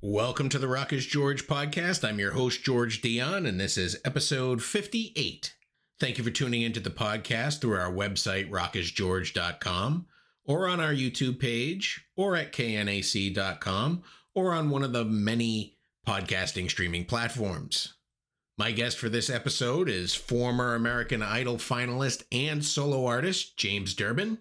Welcome to the Rock is George podcast. I'm your host, George Dionne, and this is episode 58. Thank you for tuning into the podcast through our website, rockisgeorge.com, or on our YouTube page, or at knac.com, or on one of the many podcasting streaming platforms. My guest for this episode is former American Idol finalist and solo artist James Durbin.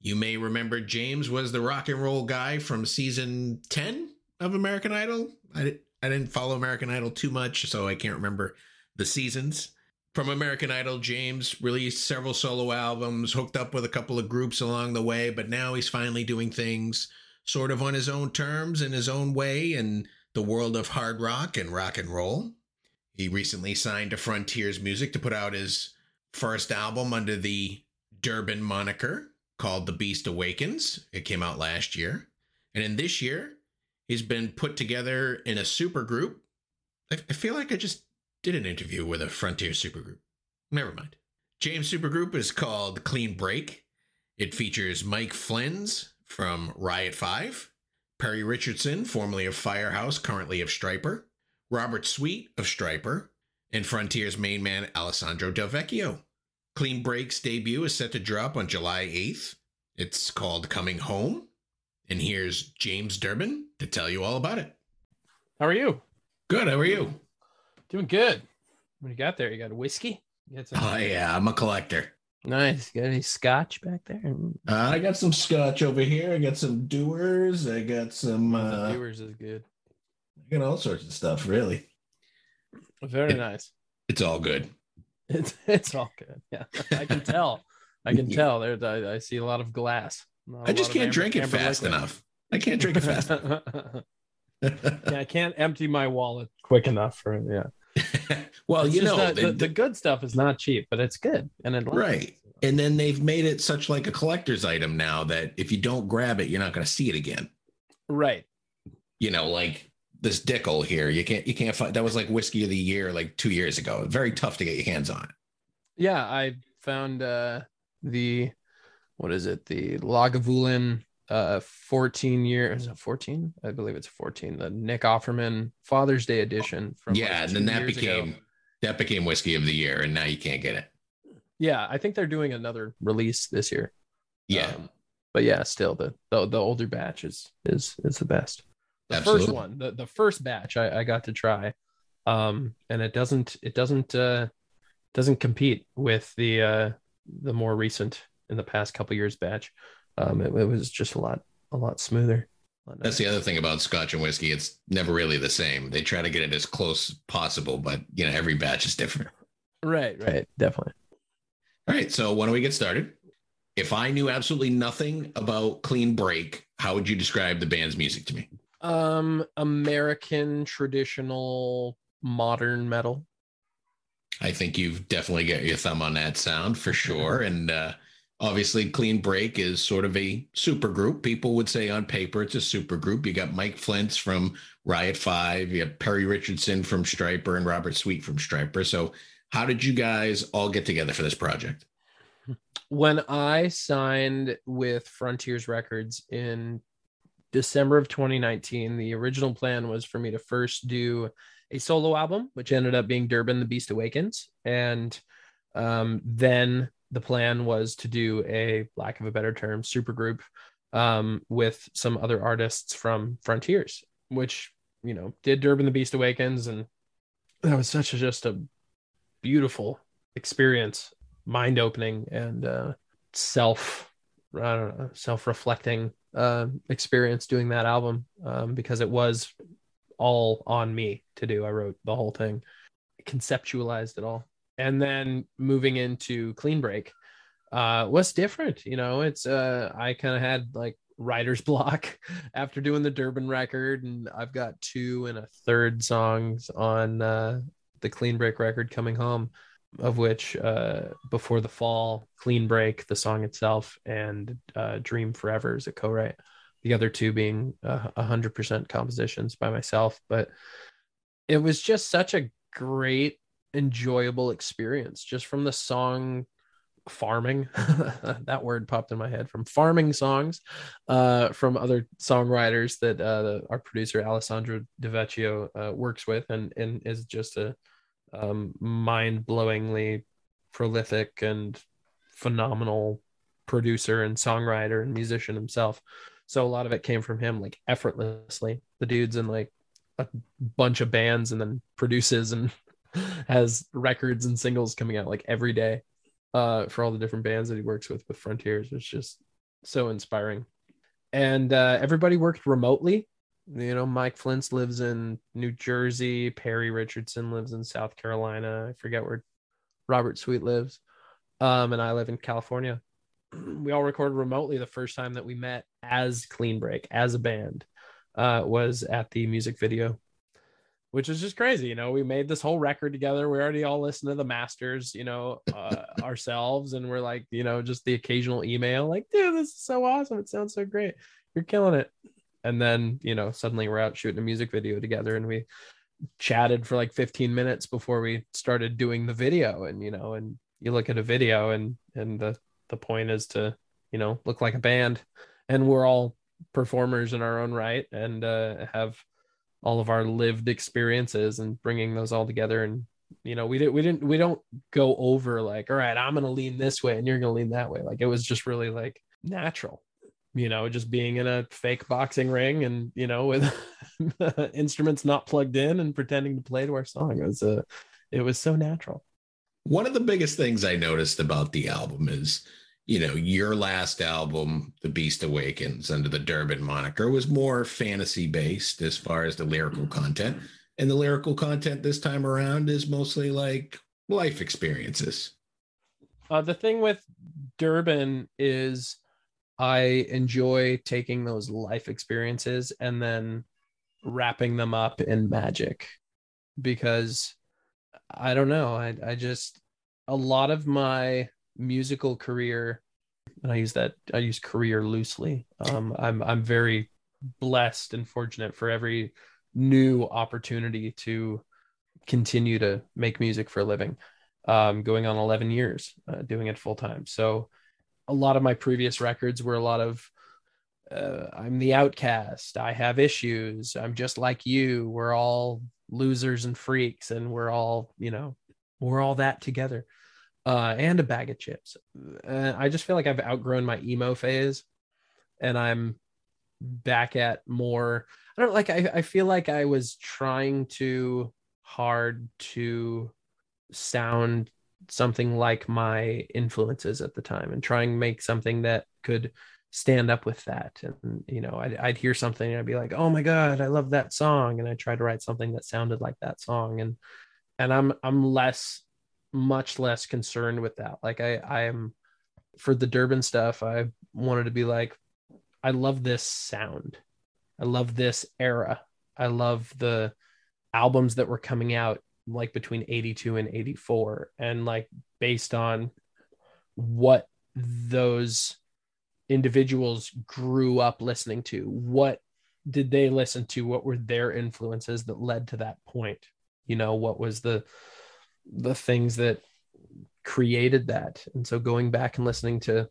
You may remember James was the rock and roll guy from season 10 of American Idol. I, I didn't follow American Idol too much, so I can't remember the seasons. From American Idol, James released several solo albums, hooked up with a couple of groups along the way, but now he's finally doing things sort of on his own terms in his own way in the world of hard rock and rock and roll. He recently signed to Frontiers Music to put out his first album under the Durbin moniker called The Beast Awakens. It came out last year. And in this year, He's been put together in a super group. I, I feel like I just did an interview with a Frontier supergroup. Never mind. James Supergroup is called Clean Break. It features Mike Flyntz from Riot 5, Perry Richardson, formerly of Firehouse, currently of Stryper, Robert Sweet of Stryper, and Frontier's main man Alessandro Del Vecchio. Clean Break's debut is set to drop on July 8th. It's called Coming Home. And here's James Durbin to tell you all about it. How are you? Good. How are you? Doing good. What you got there? You got a whiskey? You got some- oh yeah, I'm a collector. Nice. Got any scotch back there? Uh, I got some scotch over here. I got some Dewar's. I got some. Uh, Dewar's is good. I got all sorts of stuff. Really. Very it, nice. It's all good. It's it's all good. Yeah, I can tell. I can tell. There, I, I see a lot of glass. I just can't amber, drink it fast liquid. enough. I can't drink it fast. yeah, I can't empty my wallet quick enough for yeah. well, it's you know, the, the, the, good stuff is not cheap, but it's good and it right. And then they've made it such like a collector's item now that if you don't grab it, you're not going to see it again. Right. You know, like this Dickel here, you can't you can't find that was like whiskey of the year like two years ago. Very tough to get your hands on. Yeah, I found uh the what is it? The Lagavulin uh 14 years is it 14 i believe it's 14 the nick offerman father's day edition from yeah like and then that became ago. that became whiskey of the year and now you can't get it yeah i think they're doing another release this year yeah um, but yeah still the, the the older batch is is is the best the Absolutely. first one the, the first batch I, I got to try um and it doesn't it doesn't uh doesn't compete with the uh the more recent in the past couple years batch. Um, it, it, was just a lot a lot smoother. That's the other thing about Scotch and whiskey; it's never really the same. They try to get it as close possible, but you know every batch is different. Right, right, definitely. All right, so why don't we get started? If I knew absolutely nothing about Clean Break, how would you describe the band's music to me? Um, American traditional modern metal. I think you've definitely got your thumb on that sound for sure, and uh, Obviously, Clean Break is sort of a super group. People would say on paper it's a super group. You got Mike Flyntz from Riot Five, you have Perry Richardson from Stryper, and Robert Sweet from Stryper. So, how did you guys all get together for this project? When I signed with Frontiers Records in December of 2019, the original plan was for me to first do a solo album, which ended up being Durbin the Beast Awakens, and um, then the plan was to do a lack of a better term super group um, with some other artists from frontiers which you know did durbin the beast awakens and that was such a just a beautiful experience mind opening and uh, self i don't know self-reflecting uh, experience doing that album um, because it was all on me to do. I wrote the whole thing conceptualized it all and then moving into clean break uh was different? You know it's uh i kind of had like writer's block after doing the durbin record and i've got two and a third songs on uh the clean break record coming home of which uh before the fall clean break the song itself and uh dream forever is a co-write. The other two being a hundred percent compositions by myself but it was just such a great enjoyable experience just from the song farming. That word popped in my head from farming songs uh, from other songwriters that uh, our producer alessandro del vecchio uh, works with and, and is just a um, mind-blowingly prolific and phenomenal producer and songwriter and musician himself. So a lot of it came from him like effortlessly. The dude's in like a bunch of bands and then produces and has records and singles coming out like every day uh, for all the different bands that he works with with Frontiers. It's just so inspiring. And uh, everybody worked remotely. You know, Mike Flyntz lives in New Jersey. Perry Richardson lives in South Carolina. I forget where Robert Sweet lives. Um, and I live in California. We all recorded remotely the first time that we met as Clean Break, as a band, uh, was at the music video which is just crazy. You know, we made this whole record together. We already all listened to the masters, you know, uh, ourselves, and we're like, you know, just the occasional email, like, dude, this is so awesome. It sounds so great. You're killing it. And then, you know, suddenly we're out shooting a music video together, and we chatted for like 15 minutes before we started doing the video. And you know, and you look at a video, and and the the point is to, you know, look like a band, and we're all performers in our own right, and uh, have all of our lived experiences and bringing those all together. And you know we didn't we didn't we don't go over like all right i'm gonna lean this way and you're gonna lean that way. Like it was just really like natural you know just being in a fake boxing ring and you know with instruments not plugged in and pretending to play to our song. It was a it was so natural. One of the biggest things i noticed about the album is you know, your last album, The Beast Awakens, under the Durbin moniker, was more fantasy based as far as the lyrical content. And the lyrical content this time around is mostly like life experiences. Uh, the thing with Durbin is I enjoy taking those life experiences and then wrapping them up in magic because I don't know. I, I just, a lot of my musical career and i use that i use career loosely. Um, i'm i'm very blessed and fortunate for every new opportunity to continue to make music for a living. Um, going on 11 years uh, doing it full time so a lot of my previous records were a lot of uh, i'm the outcast i have issues i'm just like you we're all losers and freaks and we're all you know we're all that together uh, and a bag of chips. I just feel like I've outgrown my emo phase, and I'm back at more. I don't like. I, I feel like I was trying too hard to sound something like my influences at the time, and trying to make something that could stand up with that. And you know, I'd, I'd hear something and I'd be like, "Oh my god, I love that song," and I tried to write something that sounded like that song, and and I'm I'm less much less concerned with that. Like I I am for the Durbin stuff, I wanted to be like, I love this sound. I love this era. I love the albums that were coming out like between 82 and 84 and like based on what those individuals grew up listening to what did they listen to what were their influences that led to that point you know what was the the things that created that. And so going back and listening to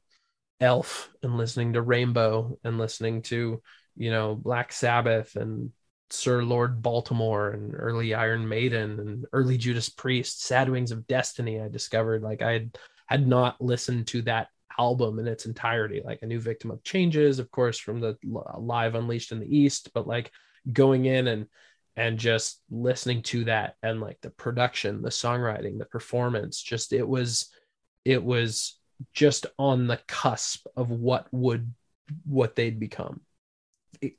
Elf and listening to Rainbow and listening to, you know, Black Sabbath and Sir Lord Baltimore and early Iron Maiden and early Judas Priest, Sad Wings of Destiny, I discovered like I had, had not listened to that album in its entirety. Like a new victim of changes, of course, from the live Unleashed in the East, but like going in and and just listening to that and like the production the songwriting the performance just it was it was just on the cusp of what would what they'd become.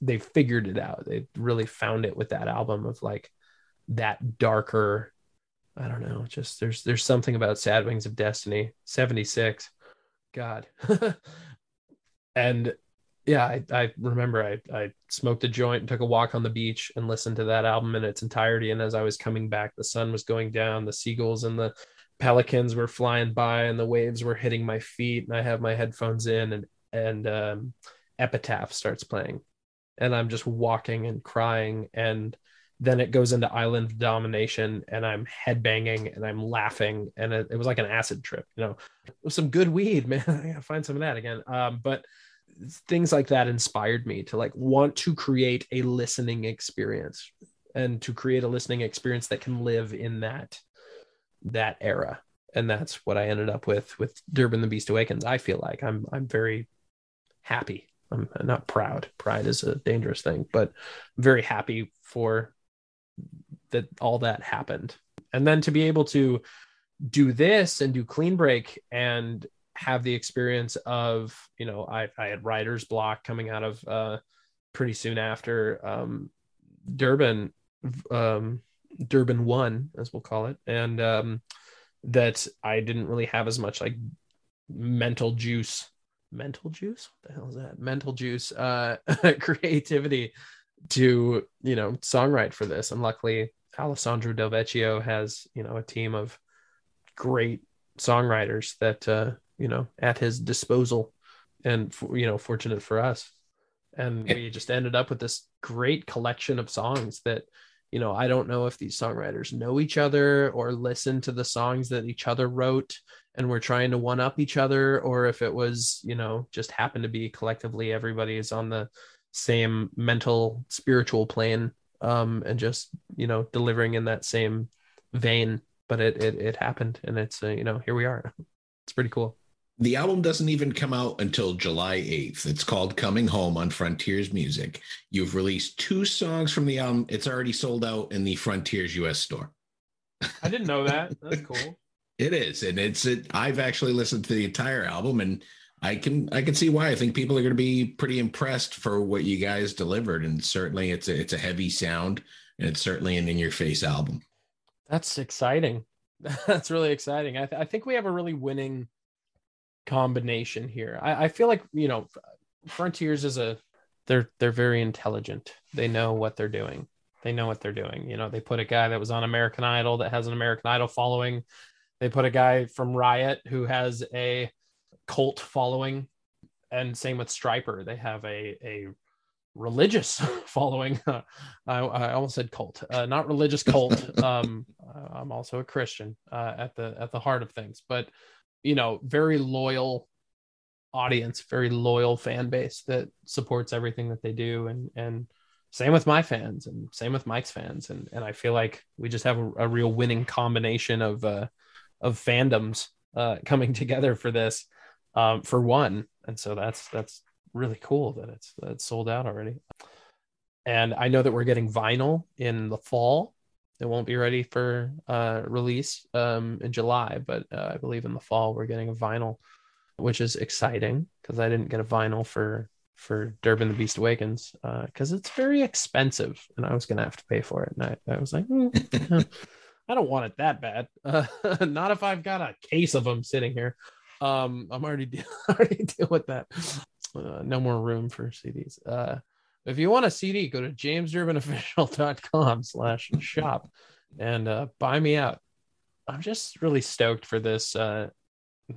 They figured it out. They really found it with that album of like that darker i don't know just there's there's something about sad wings of destiny 76 god. And yeah, I, I remember I, I smoked a joint and took a walk on the beach and listened to that album in its entirety. And as I was coming back, the sun was going down, the seagulls and the pelicans were flying by, and the waves were hitting my feet. And I have my headphones in, and and um, Epitaph starts playing, and I'm just walking and crying and then it goes into island domination and i'm headbanging and i'm laughing and it, it was like an acid trip you know with some good weed man i gotta find some of that again um, but things like that inspired me to like want to create a listening experience and to create a listening experience that can live in that that era. And that's what i ended up with with durbin the beast awakens. I feel like i'm i'm very happy. I'm not proud. Pride is a dangerous thing but very happy for that all that happened. And then to be able to do this and do clean break and have the experience of you know i, I had writer's block coming out of uh pretty soon after um durbin um durbin one as we'll call it. And um that i didn't really have as much like mental juice mental juice? What the hell is that? Mental juice uh creativity to you know songwrite for this. And luckily alessandro del vecchio has you know a team of great songwriters that uh you know at his disposal and you know fortunate for us. And we just ended up with this great collection of songs that you know i don't know if these songwriters know each other or listen to the songs that each other wrote and we're trying to one up each other or if it was you know just happened to be collectively everybody is on the same mental spiritual plane um and just you know delivering in that same vein. But it it, it happened and it's uh, you know here we are. It's pretty cool the album doesn't even come out until July 8th. It's called Coming Home on Frontiers Music. You've released two songs from the album. It's already sold out in the Frontiers US store. I didn't know that. That's cool. it is. And it's it I've actually listened to the entire album and I can I can see why. I think people are going to be pretty impressed for what you guys delivered and certainly it's a it's a heavy sound and it's certainly an in your face album. That's exciting. That's really exciting. I, th- I think we have a really winning combination here. I, I feel like you know, Frontiers is a they're they're very intelligent. They know what they're doing. They know what they're doing. You know, they put a guy that was on American Idol that has an American Idol following. They put a guy from Riot who has a cult following, and same with Stryper. They have a a religious following. I, I almost said cult, uh, not religious cult. um, I'm also a Christian uh, at the at the heart of things, but you know, very loyal audience, very loyal fan base that supports everything that they do. And, and same with my fans and same with Mike's fans. And, and I feel like we just have a, a real winning combination of, uh, of fandoms, uh, coming together for this, um, for one. And so that's, that's really cool that it's, that it's sold out already. And I know that we're getting vinyl in the fall it won't be ready for uh, release um, in July, but uh, I believe in the fall we're getting a vinyl, which is exciting because I didn't get a vinyl for for Durbin the Beast Awakens because uh, it's very expensive and I was gonna have to pay for it. And I, I was like, mm, I don't want it that bad. not if I've got a case of them sitting here. Um, I'm already de- already deal with that. Uh, no more room for CDs. If you want a CD, go to jamesdurbinofficial.com slash shop and uh, buy me out. I'm just really stoked for this uh,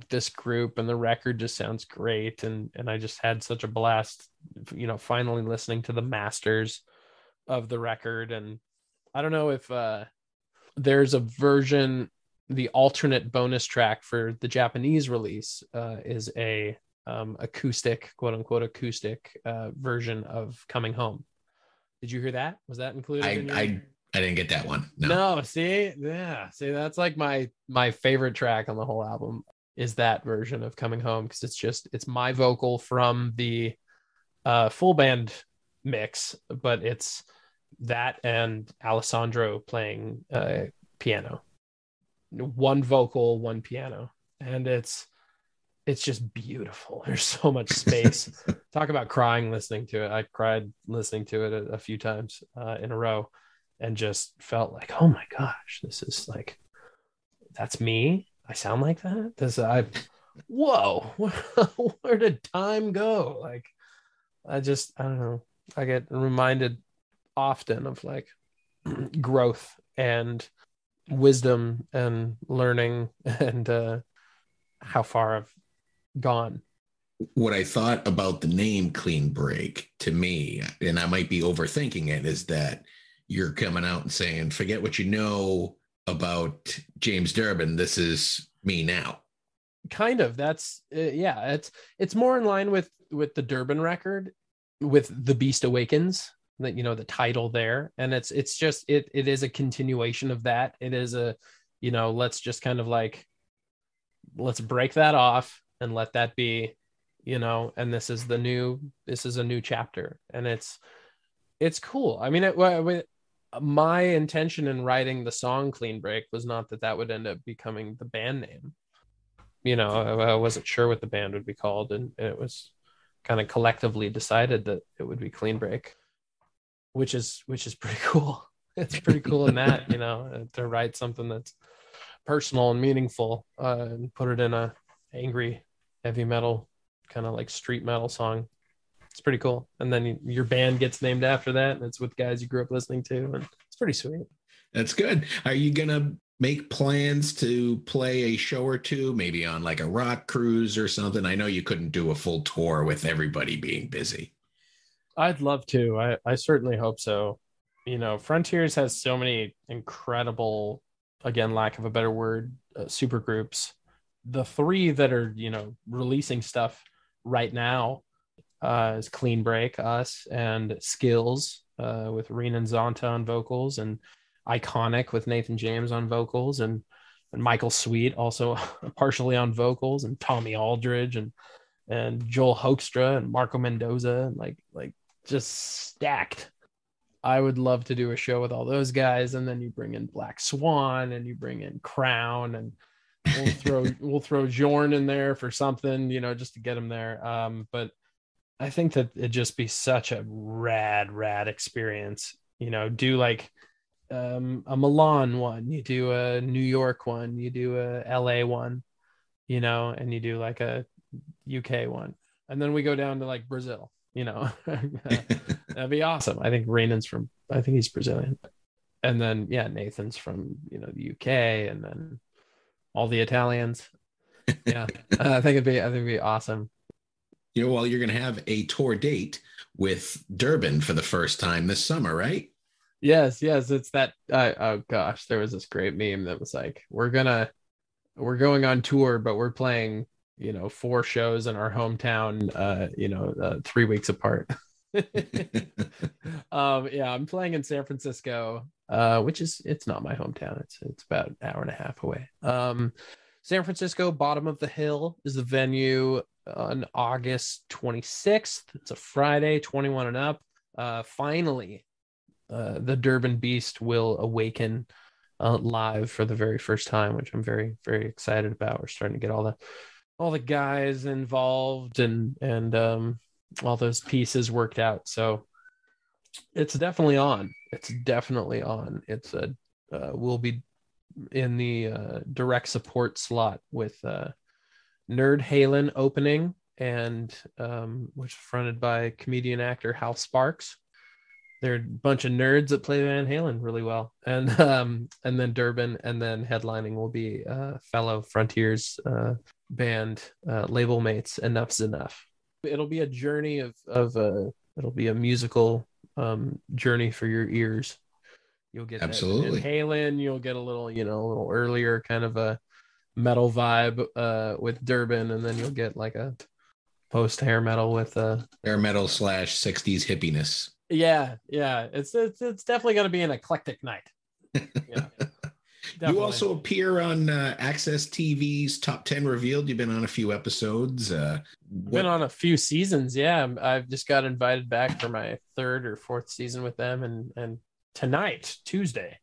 this group and the record just sounds great and and I just had such a blast you know finally listening to the masters of the record and I don't know if uh, there's a version the alternate bonus track for the Japanese release uh, is a um, acoustic, quote unquote, acoustic uh, version of "Coming Home." Did you hear that? Was that included? I in your... I, I didn't get that one. No. no, see, yeah, see, that's like my my favorite track on the whole album is that version of "Coming Home" because it's just it's my vocal from the uh, full band mix, but it's that and Alessandro playing uh, piano, one vocal, one piano, and it's it's just beautiful. There's so much space. Talk about crying listening to it. I cried listening to it a, a few times uh, in a row and just felt like, oh my gosh, this is like, that's me. I sound like that. This, I, whoa, where did time go? Like, I just, I don't know. I get reminded often of like growth and wisdom and learning and uh, how far I've gone. What I thought about the name Clean Break to me, and I might be overthinking it, is that you're coming out and saying, forget what you know about James Durbin. This is me now. Kind of. That's uh, yeah. It's it's more in line with with the Durbin record, with the Beast Awakens. That you know the title there, and it's it's just it it is a continuation of that. It is a, you know, let's just kind of like, let's break that off and let that be, you know. And this is the new. This is a new chapter, and it's it's cool. I mean, it, my intention in writing the song "Clean Break" was not that that would end up becoming the band name. You know, I, I wasn't sure what the band would be called, and it was kind of collectively decided that it would be Clean Break, which is which is pretty cool. It's pretty cool in that you know to write something that's personal and meaningful uh, and put it in a angry heavy metal kind of like street metal song it's pretty cool. And then your band gets named after that, and it's with guys you grew up listening to, and it's pretty sweet. That's good. Are you gonna make plans to play a show or two, maybe on like a rock cruise or something? I know you couldn't do a full tour with everybody being busy. I'd love to. I, I certainly hope so. You know, Frontiers has so many incredible, again, lack of a better word, uh, super groups. The three that are, you know, releasing stuff right now uh, is Clean Break, us, and Skills uh, with Renan Zonta on vocals, and Iconic with Nathan James on vocals, and and Michael Sweet also partially on vocals, and Tommy Aldridge, and and Joel Hoekstra and Marco Mendoza, and like like just stacked. I would love to do a show with all those guys, and then you bring in Black Swan, and you bring in Crown, and we'll throw we'll throw Jorn in there for something, you know, just to get him there. Um, but I think that it'd just be such a rad, rad experience. You know, do like um, a Milan one, you do a New York one, you do a LA one, you know, and you do like a UK one. And then we go down to like Brazil, you know. That'd be awesome. I think Renan's from I think he's Brazilian. And then yeah, Nathan's from, you know, the UK and then all the Italians. Yeah. I think it'd be I think it'd be awesome you know, well, you're going to have a tour date with Durbin for the first time this summer, right? Yes, yes, it's that. Uh, oh gosh, there was this great meme that was like, "We're gonna, we're going on tour, but we're playing, you know, four shows in our hometown, uh, you know, uh, three weeks apart." um, yeah, I'm playing in San Francisco, uh, which is it's not my hometown. It's it's about an hour and a half away. Um, San Francisco, bottom of the hill is the venue on August 26th. It's a Friday, 21 and up. Uh, finally, uh, the Durbin Beast will awaken uh, live for the very first time, which I'm very, very excited about. We're starting to get all the all the guys involved and and um, all those pieces worked out. So it's definitely on. It's definitely on. It's a uh, we'll be in the uh, direct support slot with uh, Nerd Halen opening, and um, which fronted by comedian actor Hal Sparks. They're a bunch of nerds that play Van Halen really well, and um, and then Durbin, and then headlining will be uh, fellow Frontiers uh, band uh, label mates. Enuff Z'Nuff. It'll be a journey of of a. Uh, it'll be a musical um, journey for your ears. You'll get absolutely Halen. You'll get a little, you know, a little earlier kind of a metal vibe uh, with Durbin, and then you'll get like a post hair metal with a uh, hair metal slash '60s hippiness. Yeah, yeah, it's it's it's definitely going to be an eclectic night. Yeah. You also appear on uh, AXS TV's Top 10 Revealed. You've been on a few episodes. Uh, what... Been on a few seasons. Yeah, I've just got invited back for my third or fourth season with them, and and tonight, Tuesday,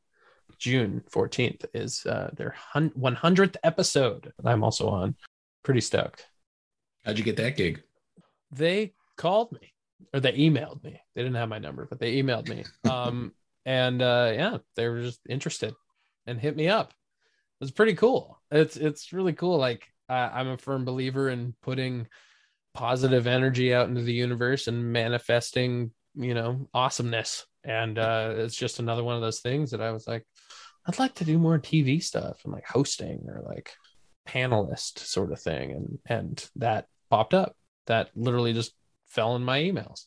June 14th is uh, their 100th episode. I'm also on. Pretty stoked. How'd you get that gig? They called me or they emailed me. They didn't have my number, but they emailed me. Um, and uh, yeah, they were just interested and hit me up. It was pretty cool. It's it's really cool. Like I'm a firm believer in putting positive energy out into the universe and manifesting, you know, awesomeness. And uh, it's just another one of those things that I was like, I'd like to do more TV stuff and like hosting or like panelist sort of thing. And and that popped up. That literally just fell in my emails.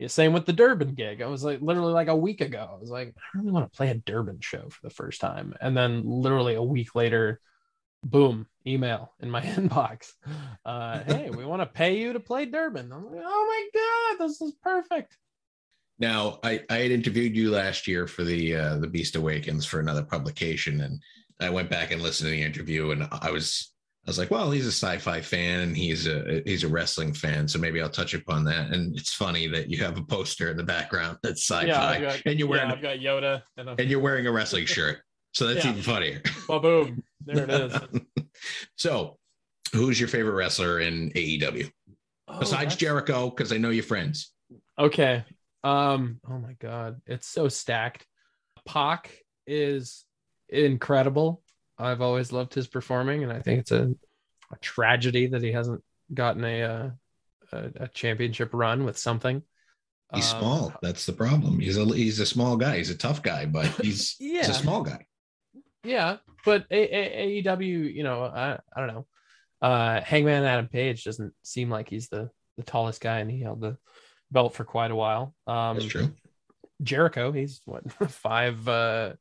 Yeah, same with the Durbin gig. I was like literally like a week ago. I was like, I really want to play a Durbin show for the first time. And then literally a week later, boom, email in my inbox. Uh, hey, we want to pay you to play Durbin. I'm like, oh my God, this is perfect. Now, I, I had interviewed you last year for the uh, the Beast Awakens for another publication, and I went back and listened to the interview, and I was was like, well, he's a sci-fi fan and he's a he's a wrestling fan, so maybe I'll touch upon that. And it's funny that you have a poster in the background that's sci-fi, Yeah, got, and you're wearing yeah, I've got Yoda and, a, and you're wearing a wrestling shirt, so that's Yeah. even funnier. well, boom, there it is. so, who's your favorite wrestler in AEW Oh, besides that's- Jericho? Because I know you're friends. Okay. Um, oh my god, it's so stacked. Pac is incredible. I've always loved his performing, and I think it's a, a tragedy that he hasn't gotten a, uh, a a championship run with something. He's Um, small. That's the problem. He's a he's a small guy. He's a tough guy, but he's he's a small guy. Yeah, but a- a- AEW, you know, I, I don't know. Uh, Hangman Adam Page doesn't seem like he's the the tallest guy, and he held the belt for quite a while. Um, That's true. Jericho, he's what five? Uh,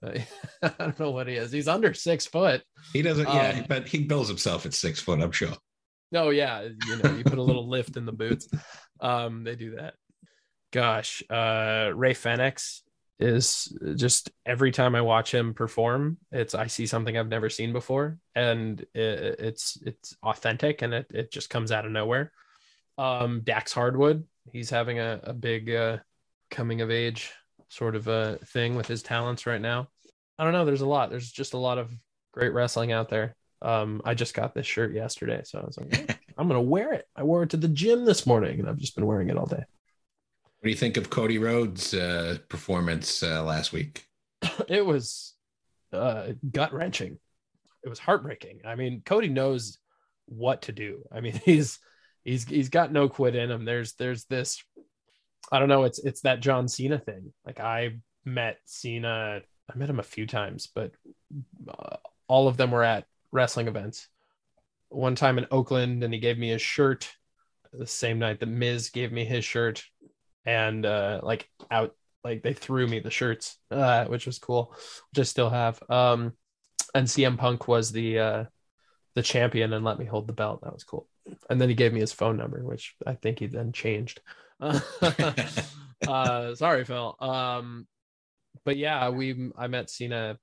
I don't know what he is. He's under six foot. He doesn't. Yeah, um, but he bills himself at six foot. I'm sure. No, yeah, you know, you put a little lift in the boots. Um, they do that. Gosh, uh, Rey Fenix is just every time I watch him perform, it's I see something I've never seen before, and it, it's it's authentic and it it just comes out of nowhere. Um, Dax Harwood, he's having a a big uh, coming of age sort of a thing with his talents right now. I don't know. There's a lot. There's just a lot of great wrestling out there. Um, I just got this shirt yesterday, so I was like, "Eh, I'm gonna wear it. I wore it to the gym this morning, and I've just been wearing it all day. What do you think of Cody Rhodes' uh, performance uh, last week? It was uh, gut wrenching. It was heartbreaking. I mean, Cody knows what to do. I mean, he's he's he's got no quit in him. There's there's this. I don't know. It's it's that John Cena thing. Like I met Cena. I met him a few times, but uh, all of them were at wrestling events. One time in Oakland, and he gave me his shirt. The same night that Miz gave me his shirt, and uh, like out, like they threw me the shirts, uh, which was cool, which I still have. Um, and CM Punk was the uh, the champion and let me hold the belt. That was cool. And then he gave me his phone number, which I think he then changed. uh, sorry, Phil. Um, but yeah, we I met Cena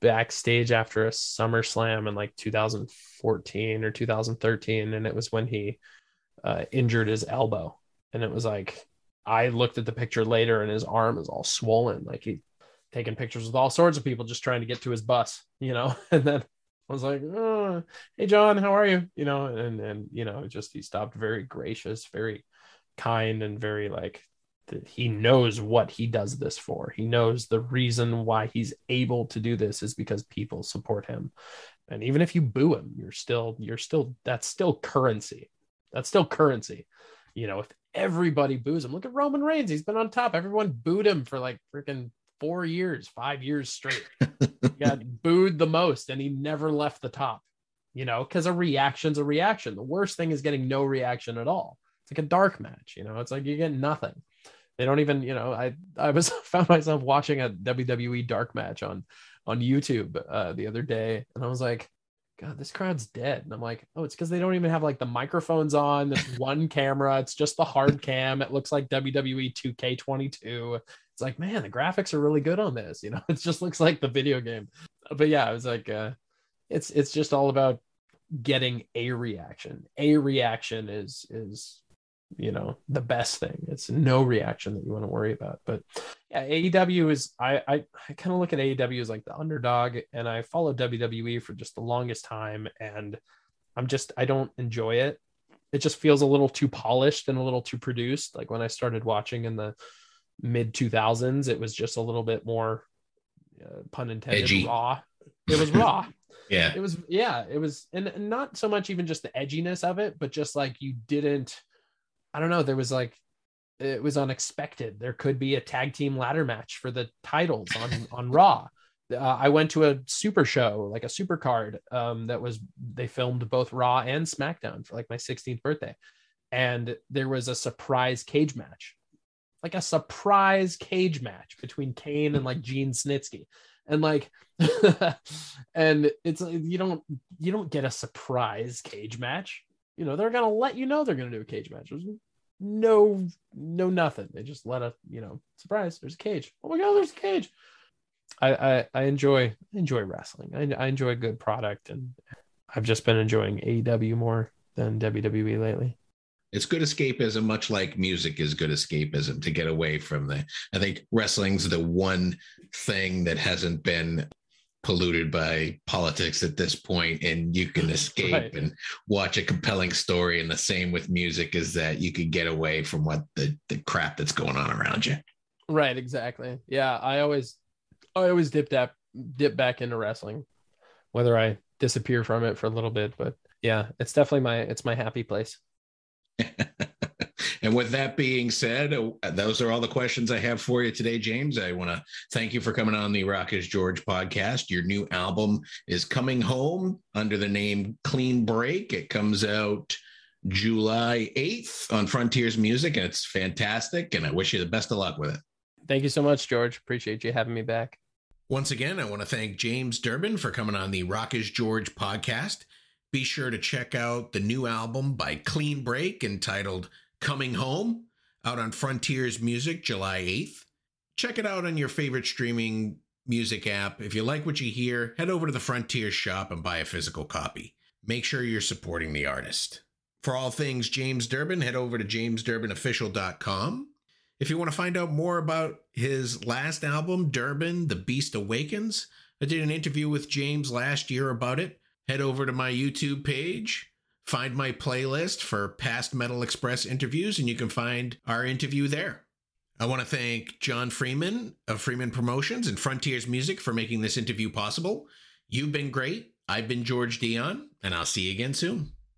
backstage after a SummerSlam in like 2014 or 2013, and it was when he uh, injured his elbow, and it was like I looked at the picture later, and his arm is all swollen, like he taking pictures with all sorts of people just trying to get to his bus, you know, and then. I was like, oh, "Hey, John, how are you?" You know, and and you know, just he stopped very gracious, very kind, and very like he knows what he does this for. He knows the reason why he's able to do this is because people support him. And even if you boo him, you're still you're still that's still currency. That's still currency. You know, if everybody boos him, look at Roman Reigns. He's been on top. Everyone booed him for like freaking four years, five years straight. he got booed the most and he never left the top, you know, because a reaction's a reaction. The worst thing is getting no reaction at all. It's like a dark match, you know, it's like you get nothing. They don't even, you know, I I was found myself watching a WWE dark match on on YouTube uh, the other day, and I was like, God, this crowd's dead. And I'm like, oh, it's because they don't even have like the microphones on. This one camera. It's just the hard cam. It looks like WWE 2K22. It's like, man, the graphics are really good on this. You know, it just looks like the video game. But yeah, I was like, uh, it's it's just all about getting a reaction. A reaction is is you know the best thing. It's no reaction that you want to worry about. But yeah, AEW is I I, I kind of look at AEW as like the underdog, and I followed WWE for just the longest time, and I'm just I don't enjoy it. It just feels a little too polished and a little too produced. Like when I started watching in the mid 2000s, it was just a little bit more uh, pun intended Edgy. raw. It was raw Yeah. it was yeah it was and and not so much even just the edginess of it but just like you didn't i don't know there was like it was unexpected there could be a tag team ladder match for the titles on on raw uh, i went to a super show like a super card um that was they filmed both raw and smackdown for like my 16th birthday and there was a surprise cage match like a surprise cage match between Kane and like Gene Snitsky. And like and it's you don't you don't get a surprise cage match. You know, they're gonna let you know they're gonna do a cage match. There's no no nothing. They just let a you know, surprise, there's a cage. Oh my god, there's a cage. I I, I enjoy enjoy wrestling. I, I enjoy good product and I've just been enjoying AEW more than WWE lately it's good escapism much like music is good escapism to get away from the i think wrestling's the one thing that hasn't been polluted by politics at this point and you can escape right. and watch a compelling story and the same with music is that you can get away from what the, the crap that's going on around you. Right exactly. Yeah i always i always dip that dip back into wrestling whether i disappear from it for a little bit but yeah it's definitely my it's my happy place and with that being said, uh, those are all the questions I have for you today, James. I want to thank you for coming on the Rock is George podcast. Your new album is coming home under the name Clean Break. It comes out July 8th on Frontiers Music, and it's fantastic. And I wish you the best of luck with it. Thank you so much, George. Appreciate you having me back. Once again, I want to thank James Durbin for coming on the Rock is George podcast. Be sure to check out the new album by Clean Break entitled Coming Home, out on Frontiers Music July 8th. Check it out on your favorite streaming music app. If you like what you hear, head over to the Frontiers shop and buy a physical copy. Make sure you're supporting the artist. For all things James Durbin, head over to jamesdurbinofficial.com. If you want to find out more about his last album, Durbin, The Beast Awakens, I did an interview with James last year about it head over to my YouTube page, find my playlist for past Metal Express interviews, and you can find our interview there. I want to thank John Freeman of Freeman Promotions and Frontiers Music for making this interview possible. You've been great. I've been George Dionne, and I'll see you again soon.